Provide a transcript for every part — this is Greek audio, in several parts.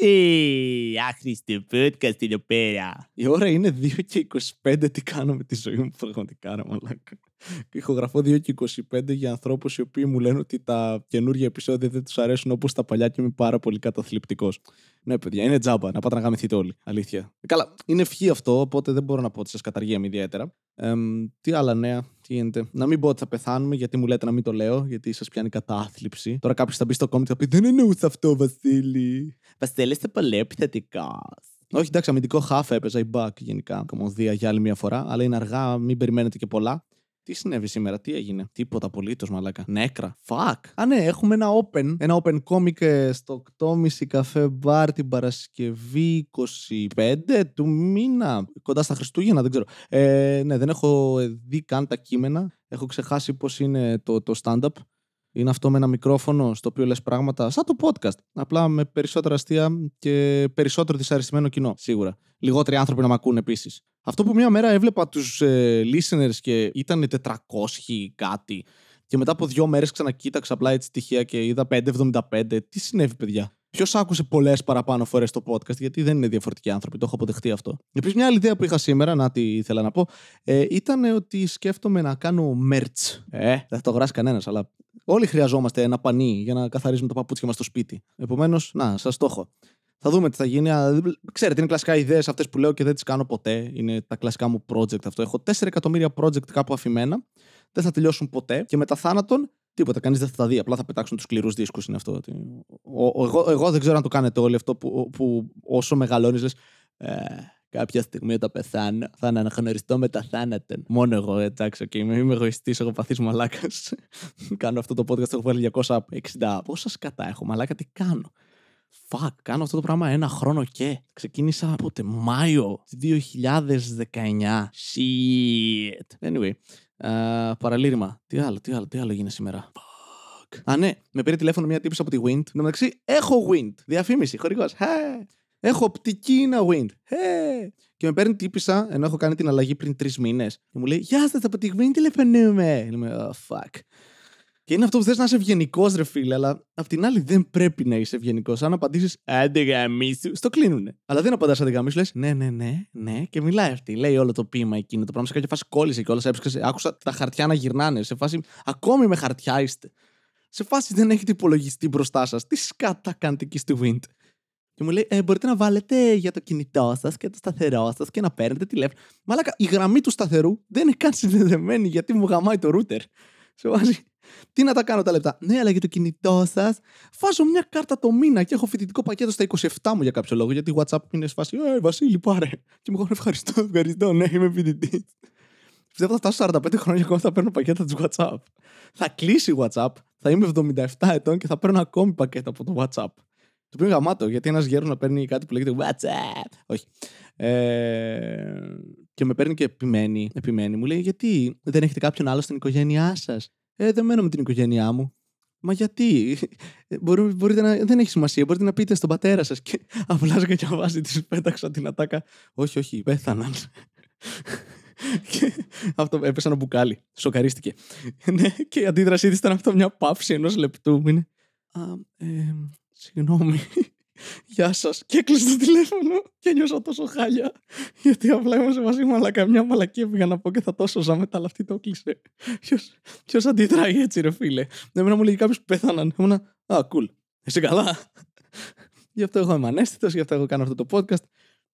Ε, άχρηστο podcast εδώ πέρα. Η ώρα είναι 2 και 25. Τι κάνω με τη ζωή μου πραγματικά, ρε μαλάκα. Ηχογραφώ 2 και 25 για ανθρώπους οι οποίοι μου λένε ότι τα καινούργια επεισόδια δεν τους αρέσουν όπως τα παλιά και είμαι πάρα πολύ καταθλιπτικός. Ναι, παιδιά, είναι τζάμπα. Να πάτε να γαμηθείτε όλοι. Αλήθεια. Καλά, είναι ευχή αυτό, οπότε δεν μπορώ να πω ότι σας καταργεί ιδιαίτερα. Ε, τι άλλα νέα, τι γίνεται. Να μην πω ότι θα πεθάνουμε, γιατί μου λέτε να μην το λέω, γιατί σας πιάνει κατάθλιψη. Τώρα κάποιος θα μπει στο comment και θα πει Δεν εννοούσα αυτό, Βασίλη. Βασίλη, είστε πολύ επιθετικός. Όχι, εντάξει, αμυντικό χάφ έπαιζα η back γενικά. Κομμωδία για άλλη μια φορά, αλλά είναι αργά, μην περιμένετε και πολλά. Τι συνέβη σήμερα, τι έγινε; Τίποτα απολύτως, μαλάκα. Νέκρα. Fuck. Α, ναι, έχουμε ένα open. Ένα open comic ε, στο 8.30 καφέ μπαρ την Παρασκευή 25 του μήνα. Κοντά στα Χριστούγεννα, δεν ξέρω. Ε, ναι, δεν έχω δει καν τα κείμενα. Έχω ξεχάσει πώς είναι το, το stand-up. Είναι αυτό με ένα μικρόφωνο στο οποίο λες πράγματα σαν το podcast. Απλά με περισσότερα αστεία και περισσότερο δυσαρεστημένο κοινό, σίγουρα. Λιγότεροι άνθρωποι να με ακούν επίσης. Αυτό που μία μέρα έβλεπα τους ε, listeners και ήταν 400 κάτι. Και μετά από δύο μέρες ξανακοίταξα απλά έτσι τυχαία και είδα 5,75. Τι συνέβη, παιδιά; Ποιος άκουσε πολλές παραπάνω φορές το podcast, γιατί δεν είναι διαφορετικοί άνθρωποι, το έχω αποδεχτεί αυτό. Επίσης, μια άλλη ιδέα που είχα σήμερα, να τι ήθελα να πω, ε, ήταν ότι σκέφτομαι να κάνω merch. Ε, δεν θα το αγοράσει κανένας, αλλά όλοι χρειαζόμαστε ένα πανί για να καθαρίζουμε τα παπούτσια μας στο σπίτι. Επομένως, να, σας το έχω. Θα δούμε τι θα γίνει. Ξέρετε, είναι κλασικά ιδέες αυτές που λέω και δεν τις κάνω ποτέ. Είναι τα κλασικά μου project αυτό. Έχω 4 εκατομμύρια project κάπου αφημένα. Δεν θα τελειώσουν ποτέ. Και μετά θάνατον, τίποτα. Κανείς δεν θα τα δει. Απλά θα πετάξουν τους σκληρούς δίσκους. Είναι αυτό. εγώ, εγώ δεν ξέρω αν το κάνετε όλοι αυτό που, που όσο μεγαλώνεις λες. Ε, κάποια στιγμή όταν πεθάνω θα αναγνωριστώ με τα θάνατον. Μόνο εγώ, εντάξει, okay, είμαι, είμαι εγωιστής, έχω παθήσει μαλάκας. κάνω αυτό το podcast, έχω βάλει 260. Πόσα σκατά έχω, μαλάκα, τι κάνω; Fuck, κάνω αυτό το πράγμα ένα χρόνο και. Ξεκίνησα από Μάιο 2019. Shit. Anyway, uh, παραλήρημα. Τι άλλο, τι άλλο, τι άλλο έγινε σήμερα. Fuck. Α, ναι, με πήρε τηλέφωνο μια τύπη από τη Wind. Εν τω μεταξύ, έχω Wind. Διαφήμιση, χορηγός. Hey. Έχω οπτική να Wind. Hey. Και με παίρνει τύπησα, ενώ έχω κάνει την αλλαγή πριν τρεις μήνες. Και μου λέει, Γεια σας, από τη Wind τηλεφωνούμε. Και λέμε, oh, fuck. Και είναι αυτό που θες να είσαι ευγενικός, ρε φίλε, αλλά απ' την άλλη δεν πρέπει να είσαι ευγενικός. Αν απαντήσεις Άντε γαμίσου, στο κλείνουνε. Αλλά δεν απαντάς άντε γαμίσου, λες Ναι, ναι, ναι, ναι, και μιλάει αυτή. Λέει όλο το ποίημα εκείνο το πράγμα. Σε κάποια φάση κόλλησε και όλα έψαξες. Άκουσα τα χαρτιά να γυρνάνε. Σε φάση ακόμη με χαρτιά είστε. Σε φάση δεν έχετε υπολογιστή μπροστά σας. Τι σκάτα κάνετε εκεί στη Wind. Και μου λέει, ε, μπορείτε να βάλετε για το κινητό σας και το σταθερό σας και να παίρνετε τηλέφωνο. Μαλάκα, η γραμμή του σταθερού δεν είναι καν συνδεδεμένη γιατί μου γαμάει το router. Σε βάζει. Τι να τα κάνω τα λεπτά. Ναι, αλλά για το κινητό σας βάζω μια κάρτα το μήνα και έχω φοιτητικό πακέτο στα 27 μου για κάποιο λόγο. Γιατί WhatsApp είναι σφάση. Ε, Βασίλη, πάρε. Και μου έχουν ευχαριστώ, ευχαριστώ. Ναι, είμαι φοιτητής. Πιστεύω θα φτάσω 45 χρόνια και ακόμα θα παίρνω πακέτα του WhatsApp. Θα κλείσει WhatsApp, θα είμαι 77 ετών και θα παίρνω ακόμη πακέτα από το WhatsApp. Το οποίο είναι γαμάτο, γιατί ένας γέρος να παίρνει κάτι που λέγεται WhatsApp. Όχι. Ε, και με παίρνει και επιμένει, επιμένει. Μου λέει, Γιατί δεν έχετε κάποιον άλλο στην οικογένειά σας; Ε, δεν μένω με την οικογένειά μου. Μα γιατί, ε, Μπορεί, μπορείτε να, δεν έχει σημασία, μπορείτε να πείτε στον πατέρα σας. Και απλά και βάζει της πέταξα την ατάκα. Όχι, όχι, πέθαναν. και αυτό έπεσε ένα μπουκάλι. Σοκαρίστηκε. ναι, και η αντίδρασή της ήταν αυτό μια παύση ενός λεπτού. Είναι. Α, ε, συγγνώμη. Γεια σας. Και έκλεισε το τηλέφωνο και νιώσα τόσο χάλια. Γιατί απλά είμαστε μαζί αλλά καμιά μαλακή πήγα να πω και θα τόσο ζάμε μετά, αλλά αυτή το έκλεισε. Ποιος αντιδράει έτσι, ρε φίλε. Εμένα μου λέει κάποιος που πέθαναν. Ήμουνα, Α, cool. Εσύ καλά. γι' αυτό εγώ είμαι ανέστητο, γι' αυτό εγώ κάνω αυτό το podcast.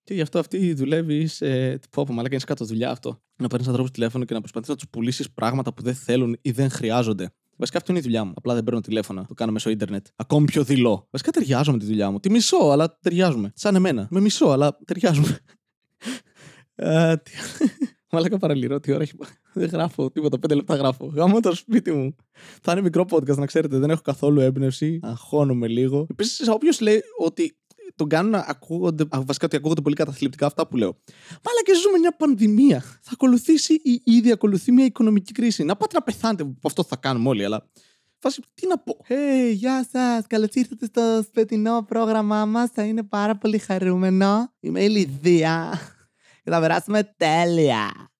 Και γι' αυτό αυτή δουλεύει σε. Πω, πω, μαλακά είναι κάτω δουλειά αυτό. Να παίρνεις ανθρώπους τηλέφωνο και να προσπαθείς να τους πουλήσεις πράγματα που δεν θέλουν ή δεν χρειάζονται. Βασικά αυτό είναι η δουλειά μου. Απλά δεν παίρνω τηλέφωνα. Το κάνω μέσω ίντερνετ. Ακόμη πιο δειλό. Βασικά ταιριάζω με τη δουλειά μου. Τη μισό, αλλά ταιριάζουμε. Σαν εμένα. Με μισό, αλλά ταιριάζουμε. Ε, Μαλάκα παραλυρώ, τι ώρα έχει. Δεν γράφω τίποτα, πέντε λεπτά γράφω. Γάμω το σπίτι μου. Θα είναι μικρό podcast, να ξέρετε. Δεν έχω καθόλου έμπνευση. Αγχώνομαι λίγο. Επίσης, όποιος λέει ότι τον κάνουν να ακούγονται, βασικά ότι ακούγονται πολύ καταθλιπτικά αυτά που λέω. Μάλα και ζούμε μια πανδημία. Θα ακολουθήσει ή ήδη ακολουθεί μια οικονομική κρίση. Να πάτε να πεθάνετε, που αυτό θα κάνουμε όλοι, αλλά. Φάση, τι να πω. Hey, γεια σας. Καλώς ήρθατε στο σπετινό πρόγραμμά μας. Θα είναι πάρα πολύ χαρούμενο. Είμαι η Λιδία. Και θα περάσουμε τέλεια.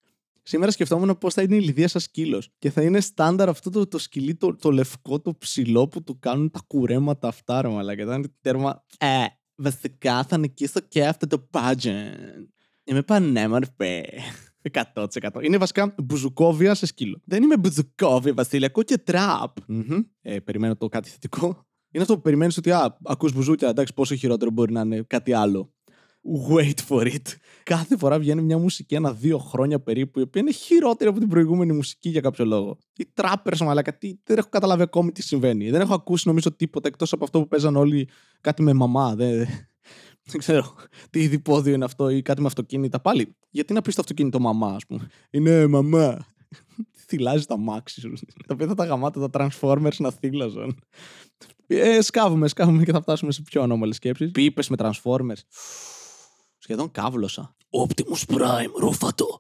Σήμερα σκεφτόμουν πώς θα είναι η Λιδία σαν σκύλος. Και θα είναι στάνταρ αυτό το, το σκυλί, το, το λευκό, το ψηλό που του κάνουν τα κουρέματα αυτά, ρε μαλάκα. Θα είναι τέρμα. Ε, Βασικά θα νικήσω και αυτό το pageant. Είμαι πανέμορφη. 100%. Είναι βασικά μπουζουκόβια σε σκύλο. Δεν είμαι μπουζουκόβια, Βασίλη. Ακούω και τραπ. Μμμ. Ε, περιμένω το κάτι θετικό. Είναι αυτό που περιμένεις ότι, α, ακούς μπουζούκια, εντάξει, πόσο χειρότερο μπορεί να είναι κάτι άλλο. Wait for it. Κάθε φορά βγαίνει μια μουσική ένα-δύο χρόνια περίπου, η οποία είναι χειρότερη από την προηγούμενη μουσική για κάποιο λόγο. Οι τράπερς, μαλάκα, τι, δεν έχω καταλάβει ακόμη τι συμβαίνει. Δεν έχω ακούσει νομίζω τίποτα εκτός από αυτό που παίζαν όλοι κάτι με μαμά. Δεν, δεν ξέρω τι είδη πόδιο είναι αυτό ή κάτι με αυτοκίνητα. Πάλι, γιατί να πεις το αυτοκίνητο μαμά, ας πούμε; Είναι μαμά. Θυλάζει τα μάξι σου. Τα οποία θα τα γαμάτε τα Transformers να θύλαζαν. Ε, σκάβουμε, σκάβουμε και θα φτάσουμε σε πιο ανώμαλες σκέψεις. Πίπες με Transformers. Σχεδόν κάβλωσα. Optimus Prime, ρούφα το.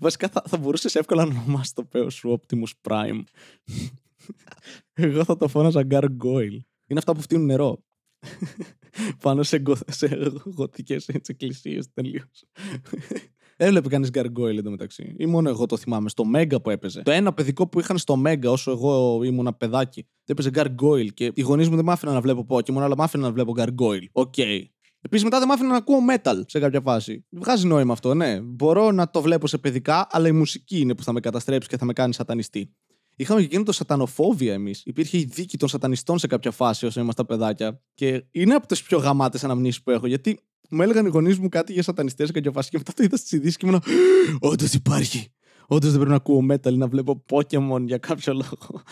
Βασικά θα, θα μπορούσες εύκολα να ονομάσεις το πέος σου Optimus Prime. Εγώ θα το φώναζα Gargoyle. Είναι αυτά που φτύνουν νερό. Πάνω σε, γκο, σε γοτικές έτσι, εκκλησίες τελείως. Έβλεπε κανείς Gargoyle εντωμεταξύ. Ή μόνο εγώ το θυμάμαι. Στο Mega που έπαιζε. Το ένα παιδικό που είχαν στο Mega όσο εγώ ήμουν παιδάκι. Έπαιζε Gargoyle και οι γονείς μου δεν μ' άφηναν να βλέπω Pokémon, αλλά μ' άφηναν να βλέπω Gargoyle. OK. Okay. Επίσης μετά δεν μ' άφηναν να ακούω metal σε κάποια φάση. Βγάζει νόημα αυτό, ναι. Μπορώ να το βλέπω σε παιδικά, αλλά η μουσική είναι που θα με καταστρέψει και θα με κάνει σατανιστή. Είχαμε και εκείνο το σατανοφόβια εμείς. Υπήρχε η δίκη των σατανιστών σε κάποια φάση όσο ήμασταν παιδάκια. Και είναι από τις πιο γαμάτες αναμνήσεις που έχω. Γιατί μου έλεγαν οι γονείς μου κάτι για σατανιστές σε κάποια φάση και μετά το είδα στις ειδήσεις και ήμουν. Όντως υπάρχει. Όντως δεν πρέπει να ακούω metal ή να βλέπω Pokémon για κάποιο λόγο.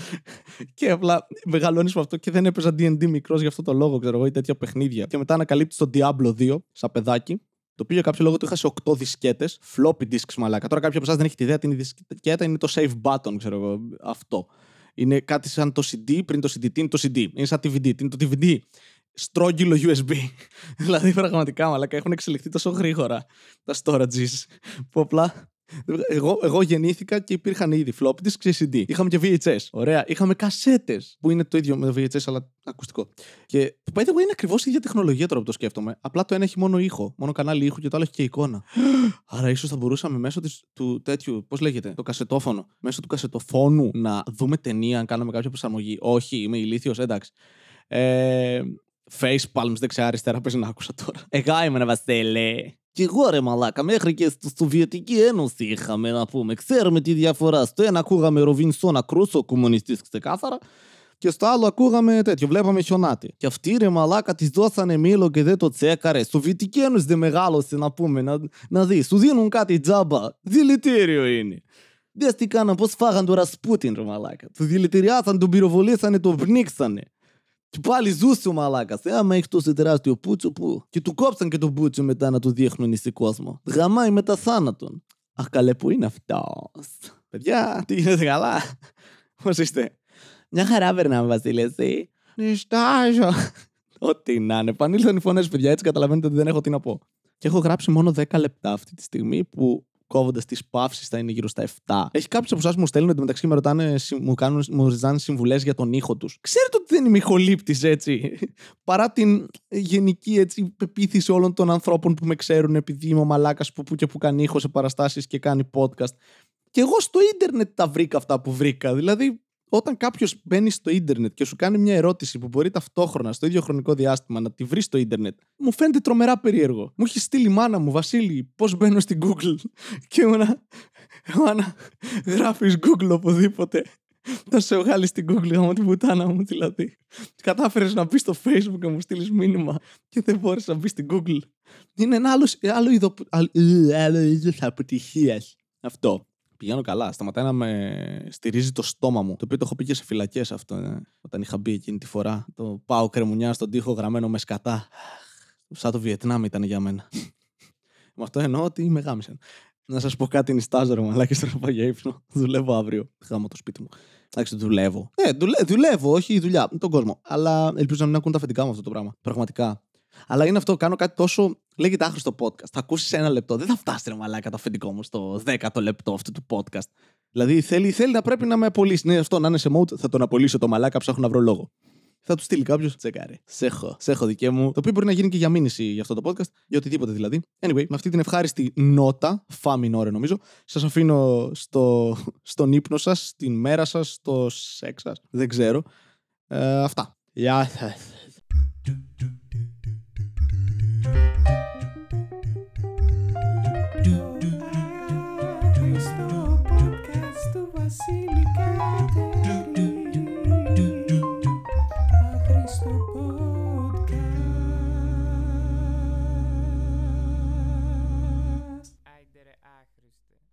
και απλά μεγαλώνεις με αυτό και δεν έπαιζα DD μικρός για αυτό το λόγο, ξέρω εγώ, ή τέτοια παιχνίδια. Και μετά ανακαλύπτεις το Diablo 2 σαν παιδάκι. Το οποίο για κάποιο λόγο το είχα σε 8 δισκέτες, floppy disks μαλάκα. Τώρα κάποιο από εσάς δεν έχει τη ιδέα, την δισκέτα είναι το save button, ξέρω εγώ. Αυτό. Είναι κάτι σαν το CD, πριν το CD. Τι είναι το CD, είναι σαν DVD. Τι είναι το DVD, στρόγγυλο USB. δηλαδή, πραγματικά, μαλάκα, έχουν εξελιχθεί τόσο γρήγορα τα storages που απλά εγώ, εγώ γεννήθηκα και υπήρχαν ήδη flop disk και CD. Είχαμε και VHS. Ωραία. Είχαμε κασέτες που είναι το ίδιο με το VHS, αλλά ακουστικό. Και το by the way είναι ακριβώς η ίδια τεχνολογία τώρα που το σκέφτομαι. Απλά το ένα έχει μόνο ήχο, μόνο κανάλι ήχου και το άλλο έχει και εικόνα. Άρα ίσως θα μπορούσαμε μέσω της, του τέτοιου, πώς λέγεται, το κασετόφωνο, μέσω του κασετοφώνου να δούμε ταινία αν κάνουμε κάποια προσαρμογή. Όχι, είμαι ηλίθιος, εντάξει. Ε, Facepalms δεξιά-αριστερά παίζει να άκουσα τώρα. Εγώ ήμουν Βασίλη. Κι εγώ ρε μαλάκα, μέχρι και στη Σοβιετική Ένωση είχαμε να πούμε. Ξέρουμε τη διαφορά. Στο ένα ακούγαμε Ροβινσόνα Κρούσο, κομμουνιστής ξεκάθαρα, και στο άλλο ακούγαμε τέτοιο, βλέπαμε χιονάτι. Και αυτοί ρε μαλάκα τη δώσανε μήλο και δεν το τσέκαρε. Σοβιετική Ένωση δεν μεγάλωσε να πούμε, να, να δεις. Σου δίνουν κάτι τζάμπα. Δηλητήριο είναι. Δες τι κάναν, πώς φάγαν το Ρασπούτιν ρε μαλάκα. Τους δηλητηριάσαν, τον πυροβολήσανε, τον πνίξανε. Και πάλι ζούσε ο μαλάκας. Ε, άμα έχει τόσο τεράστιο πούτσο, πού. Και του κόψαν και τον πούτσο μετά να του δείχνουν στον κόσμο. Γαμάει μετά θάνατον. Αχ, καλέ, πού είναι αυτός; Παιδιά, τι γίνεται καλά; Πώς είστε; Μια χαρά περνάμε, Βασίλη, εσύ. Νιστάζω. Ό,τι να είναι. Πανήλθαν οι φωνές, παιδιά, έτσι καταλαβαίνετε ότι δεν έχω τι να πω. Και έχω γράψει μόνο 10 λεπτά αυτή τη στιγμή που κόβοντας τις παύσεις θα είναι γύρω στα 7. Έχει κάποιους από εσάς που μου στέλνουν εντωμεταξύ με ρωτάνε, μου, κάνουν, μου ζητάνε συμβουλές για τον ήχο τους. Ξέρετε ότι δεν είμαι ηχολήπτης έτσι; Παρά την γενική έτσι, πεποίθηση όλων των ανθρώπων που με ξέρουν επειδή είμαι ο μαλάκας που που και που κάνει ήχο σε παραστάσεις και κάνει podcast. Και εγώ στο ίντερνετ τα βρήκα αυτά που βρήκα. Δηλαδή, όταν κάποιο μπαίνει στο ίντερνετ και σου κάνει μια ερώτηση που μπορεί ταυτόχρονα στο ίδιο χρονικό διάστημα να τη βρει στο ίντερνετ, μου φαίνεται τρομερά περίεργο. Μου έχει στείλει η μάνα μου, Βασίλη, πώ μπαίνω στην Google. Και ήμουνα, μάνα, γράφει Google οπουδήποτε. Θα σε βγάλει στην Google γάμο την πουτάνα μου, δηλαδή. Κατάφερε να μπει στο Facebook και μου στείλει μήνυμα και δεν μπορεί να μπει στην Google. Είναι ένα άλλο, άλλο είδο αποτυχία. Αυτό πηγαίνω καλά. Σταματάει να με στηρίζει το στόμα μου. Το οποίο το έχω πει και σε φυλακές αυτό. Ε, όταν είχα μπει εκείνη τη φορά. Το πάω κρεμουνιά στον τοίχο γραμμένο με σκατά. Σαν το Βιετνάμ ήταν για μένα. με αυτό εννοώ ότι με γάμισαν. Να σας πω κάτι νιστάζω ρε μαλάκι τώρα πάω για ύπνο. Δουλεύω αύριο. Γάμω το σπίτι μου. Εντάξει, δουλεύω. Ε, δουλε, δουλεύω, όχι η δουλειά, με τον κόσμο. Αλλά ελπίζω να μην ακούν τα αφεντικά μου αυτό το πράγμα. Πραγματικά. Αλλά είναι αυτό, κάνω κάτι τόσο. Λέγεται άχρηστο podcast. Θα ακούσεις ένα λεπτό. Δεν θα φτάσεις ρε μαλάκα το αφεντικό μου στο δέκατο λεπτό αυτού του podcast. Δηλαδή θέλει, θέλει να πρέπει να με απολύσει. Ναι, αυτό να είναι σε mode, θα τον απολύσω το μαλάκα, ψάχνω να βρω λόγο. Θα του στείλει κάποιος. Τσεκάρε. Σέχω. Σέχω δικέ μου. Το οποίο μπορεί να γίνει και για μήνυση για αυτό το podcast, για οτιδήποτε δηλαδή. Anyway, με αυτή την ευχάριστη νότα, φάμιν ώρα νομίζω, σας αφήνω στο, στον ύπνο σας, στην μέρα σας, στο σεξ σας. Δεν ξέρω. Ε, αυτά. Γεια σας.